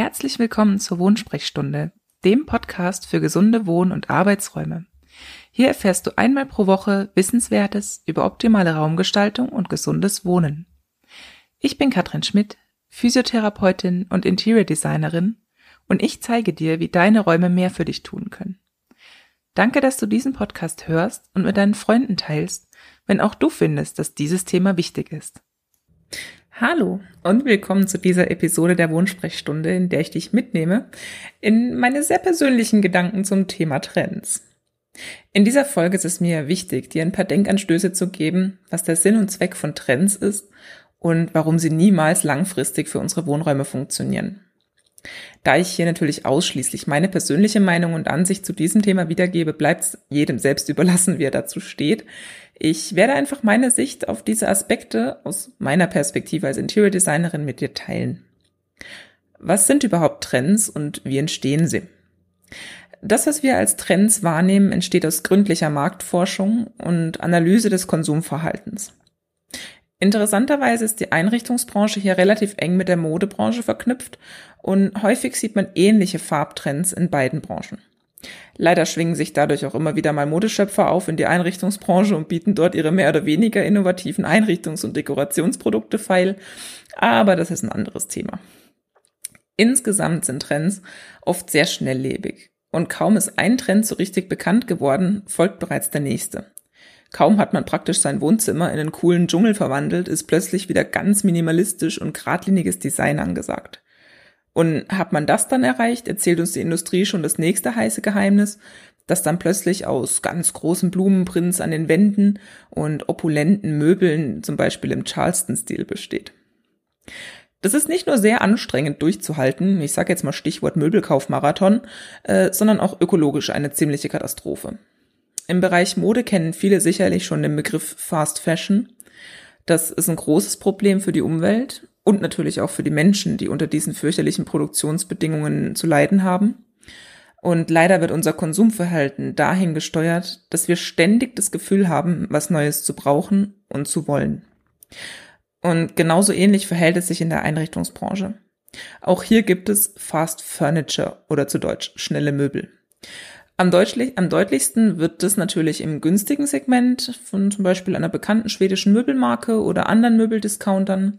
Herzlich willkommen zur Wohnsprechstunde, dem Podcast für gesunde Wohn- und Arbeitsräume. Hier erfährst du einmal pro Woche Wissenswertes über optimale Raumgestaltung und gesundes Wohnen. Ich bin Katrin Schmidt, Physiotherapeutin und Interior Designerin und ich zeige dir, wie deine Räume mehr für dich tun können. Danke, dass du diesen Podcast hörst und mit deinen Freunden teilst, wenn auch du findest, dass dieses Thema wichtig ist. Hallo und willkommen zu dieser Episode der Wohnsprechstunde, in der ich dich mitnehme in meine sehr persönlichen Gedanken zum Thema Trends. In dieser Folge ist es mir wichtig, dir ein paar Denkanstöße zu geben, was der Sinn und Zweck von Trends ist und warum sie niemals langfristig für unsere Wohnräume funktionieren. Da ich hier natürlich ausschließlich meine persönliche Meinung und Ansicht zu diesem Thema wiedergebe, bleibt es jedem selbst überlassen, wie er dazu steht. Ich werde einfach meine Sicht auf diese Aspekte aus meiner Perspektive als Interior Designerin mit dir teilen. Was sind überhaupt Trends und wie entstehen sie? Das, was wir als Trends wahrnehmen, entsteht aus gründlicher Marktforschung und Analyse des Konsumverhaltens. Interessanterweise ist die Einrichtungsbranche hier relativ eng mit der Modebranche verknüpft und häufig sieht man ähnliche Farbtrends in beiden Branchen. Leider schwingen sich dadurch auch immer wieder mal Modeschöpfer auf in die Einrichtungsbranche und bieten dort ihre mehr oder weniger innovativen Einrichtungs- und Dekorationsprodukte feil, aber das ist ein anderes Thema. Insgesamt sind Trends oft sehr schnelllebig und kaum ist ein Trend so richtig bekannt geworden, folgt bereits der nächste. Kaum hat man praktisch sein Wohnzimmer in einen coolen Dschungel verwandelt, ist plötzlich wieder ganz minimalistisch und geradliniges Design angesagt. Und hat man das dann erreicht, erzählt uns die Industrie schon das nächste heiße Geheimnis, das dann plötzlich aus ganz großen Blumenprints an den Wänden und opulenten Möbeln, zum Beispiel im Charleston-Stil, besteht. Das ist nicht nur sehr anstrengend durchzuhalten, ich sage jetzt mal Stichwort Möbelkaufmarathon, äh, sondern auch ökologisch eine ziemliche Katastrophe. Im Bereich Mode kennen viele sicherlich schon den Begriff Fast Fashion. Das ist ein großes Problem für die Umwelt und natürlich auch für die Menschen, die unter diesen fürchterlichen Produktionsbedingungen zu leiden haben. Und leider wird unser Konsumverhalten dahin gesteuert, dass wir ständig das Gefühl haben, was Neues zu brauchen und zu wollen. Und genauso ähnlich verhält es sich in der Einrichtungsbranche. Auch hier gibt es Fast Furniture oder zu Deutsch schnelle Möbel. Am, deutlich, am deutlichsten wird das natürlich im günstigen Segment von zum Beispiel einer bekannten schwedischen Möbelmarke oder anderen Möbeldiscountern.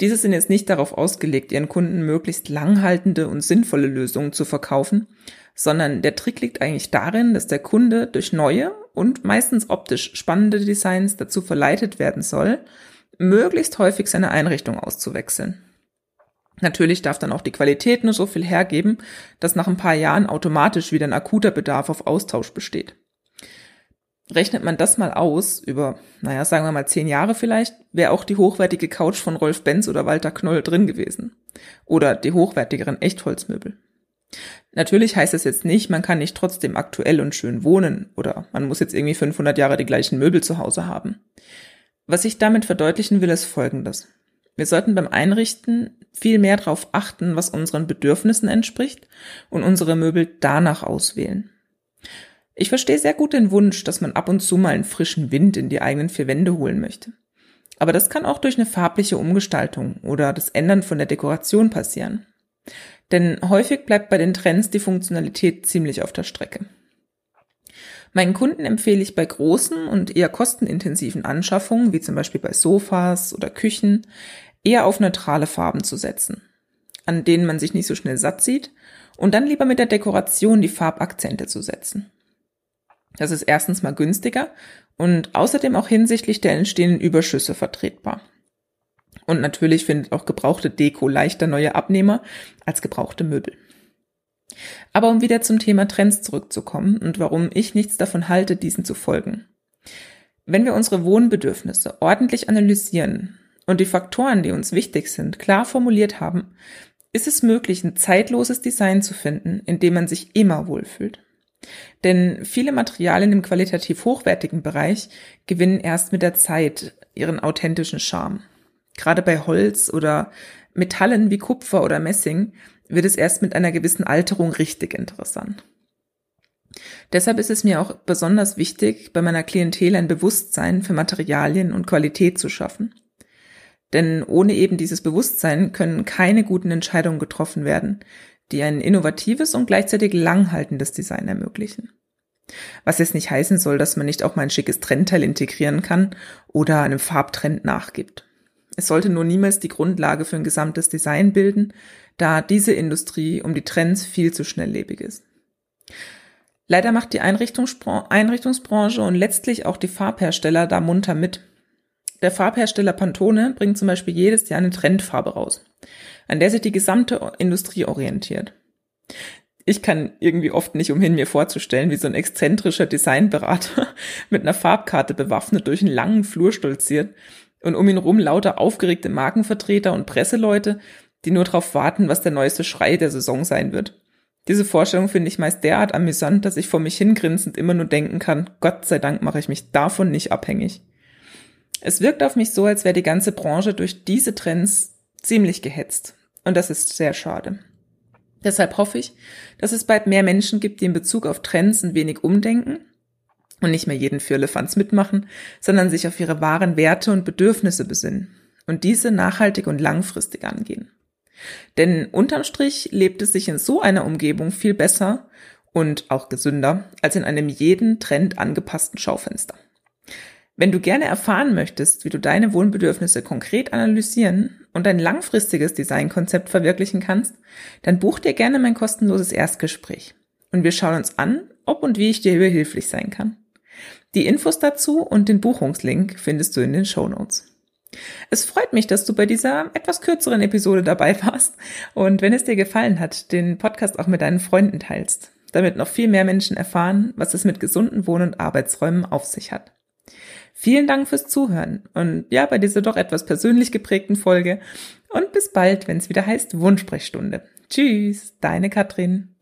Diese sind jetzt nicht darauf ausgelegt, ihren Kunden möglichst langhaltende und sinnvolle Lösungen zu verkaufen, sondern der Trick liegt eigentlich darin, dass der Kunde durch neue und meistens optisch spannende Designs dazu verleitet werden soll, möglichst häufig seine Einrichtung auszuwechseln. Natürlich darf dann auch die Qualität nur so viel hergeben, dass nach ein paar Jahren automatisch wieder ein akuter Bedarf auf Austausch besteht. Rechnet man das mal aus, über, naja, sagen wir mal zehn Jahre vielleicht, wäre auch die hochwertige Couch von Rolf Benz oder Walter Knoll drin gewesen. Oder die hochwertigeren Echtholzmöbel. Natürlich heißt es jetzt nicht, man kann nicht trotzdem aktuell und schön wohnen oder man muss jetzt irgendwie 500 Jahre die gleichen Möbel zu Hause haben. Was ich damit verdeutlichen will, ist Folgendes. Wir sollten beim Einrichten viel mehr darauf achten, was unseren Bedürfnissen entspricht und unsere Möbel danach auswählen. Ich verstehe sehr gut den Wunsch, dass man ab und zu mal einen frischen Wind in die eigenen vier Wände holen möchte. Aber das kann auch durch eine farbliche Umgestaltung oder das Ändern von der Dekoration passieren. Denn häufig bleibt bei den Trends die Funktionalität ziemlich auf der Strecke. Meinen Kunden empfehle ich bei großen und eher kostenintensiven Anschaffungen, wie zum Beispiel bei Sofas oder Küchen, eher auf neutrale Farben zu setzen, an denen man sich nicht so schnell satt sieht, und dann lieber mit der Dekoration die Farbakzente zu setzen. Das ist erstens mal günstiger und außerdem auch hinsichtlich der entstehenden Überschüsse vertretbar. Und natürlich findet auch gebrauchte Deko leichter neue Abnehmer als gebrauchte Möbel. Aber um wieder zum Thema Trends zurückzukommen und warum ich nichts davon halte, diesen zu folgen. Wenn wir unsere Wohnbedürfnisse ordentlich analysieren und die Faktoren, die uns wichtig sind, klar formuliert haben, ist es möglich, ein zeitloses Design zu finden, in dem man sich immer wohlfühlt. Denn viele Materialien im qualitativ hochwertigen Bereich gewinnen erst mit der Zeit ihren authentischen Charme. Gerade bei Holz oder Metallen wie Kupfer oder Messing wird es erst mit einer gewissen Alterung richtig interessant. Deshalb ist es mir auch besonders wichtig, bei meiner Klientel ein Bewusstsein für Materialien und Qualität zu schaffen. Denn ohne eben dieses Bewusstsein können keine guten Entscheidungen getroffen werden, die ein innovatives und gleichzeitig langhaltendes Design ermöglichen. Was jetzt nicht heißen soll, dass man nicht auch mal ein schickes Trendteil integrieren kann oder einem Farbtrend nachgibt. Es sollte nur niemals die Grundlage für ein gesamtes Design bilden, da diese Industrie um die Trends viel zu schnelllebig ist. Leider macht die Einrichtungsbranche und letztlich auch die Farbhersteller da munter mit. Der Farbhersteller Pantone bringt zum Beispiel jedes Jahr eine Trendfarbe raus, an der sich die gesamte Industrie orientiert. Ich kann irgendwie oft nicht umhin, mir vorzustellen, wie so ein exzentrischer Designberater mit einer Farbkarte bewaffnet durch einen langen Flur stolziert und um ihn rum lauter aufgeregte Markenvertreter und Presseleute, die nur darauf warten, was der neueste Schrei der Saison sein wird. Diese Vorstellung finde ich meist derart amüsant, dass ich vor mich hingrinsend immer nur denken kann, Gott sei Dank mache ich mich davon nicht abhängig. Es wirkt auf mich so, als wäre die ganze Branche durch diese Trends ziemlich gehetzt. Und das ist sehr schade. Deshalb hoffe ich, dass es bald mehr Menschen gibt, die in Bezug auf Trends ein wenig umdenken und nicht mehr jeden Firlefanz mitmachen, sondern sich auf ihre wahren Werte und Bedürfnisse besinnen und diese nachhaltig und langfristig angehen. Denn unterm Strich lebt es sich in so einer Umgebung viel besser und auch gesünder als in einem jeden Trend angepassten Schaufenster. Wenn du gerne erfahren möchtest, wie du deine Wohnbedürfnisse konkret analysieren und ein langfristiges Designkonzept verwirklichen kannst, dann buch dir gerne mein kostenloses Erstgespräch. Und wir schauen uns an, ob und wie ich dir behilflich sein kann. Die Infos dazu und den Buchungslink findest du in den Show Notes. Es freut mich, dass du bei dieser etwas kürzeren Episode dabei warst und wenn es dir gefallen hat, den Podcast auch mit deinen Freunden teilst, damit noch viel mehr Menschen erfahren, was es mit gesunden Wohn- und Arbeitsräumen auf sich hat. Vielen Dank fürs Zuhören und ja, bei dieser doch etwas persönlich geprägten Folge und bis bald, wenn es wieder heißt Wunschsprechstunde. Tschüss, deine Katrin.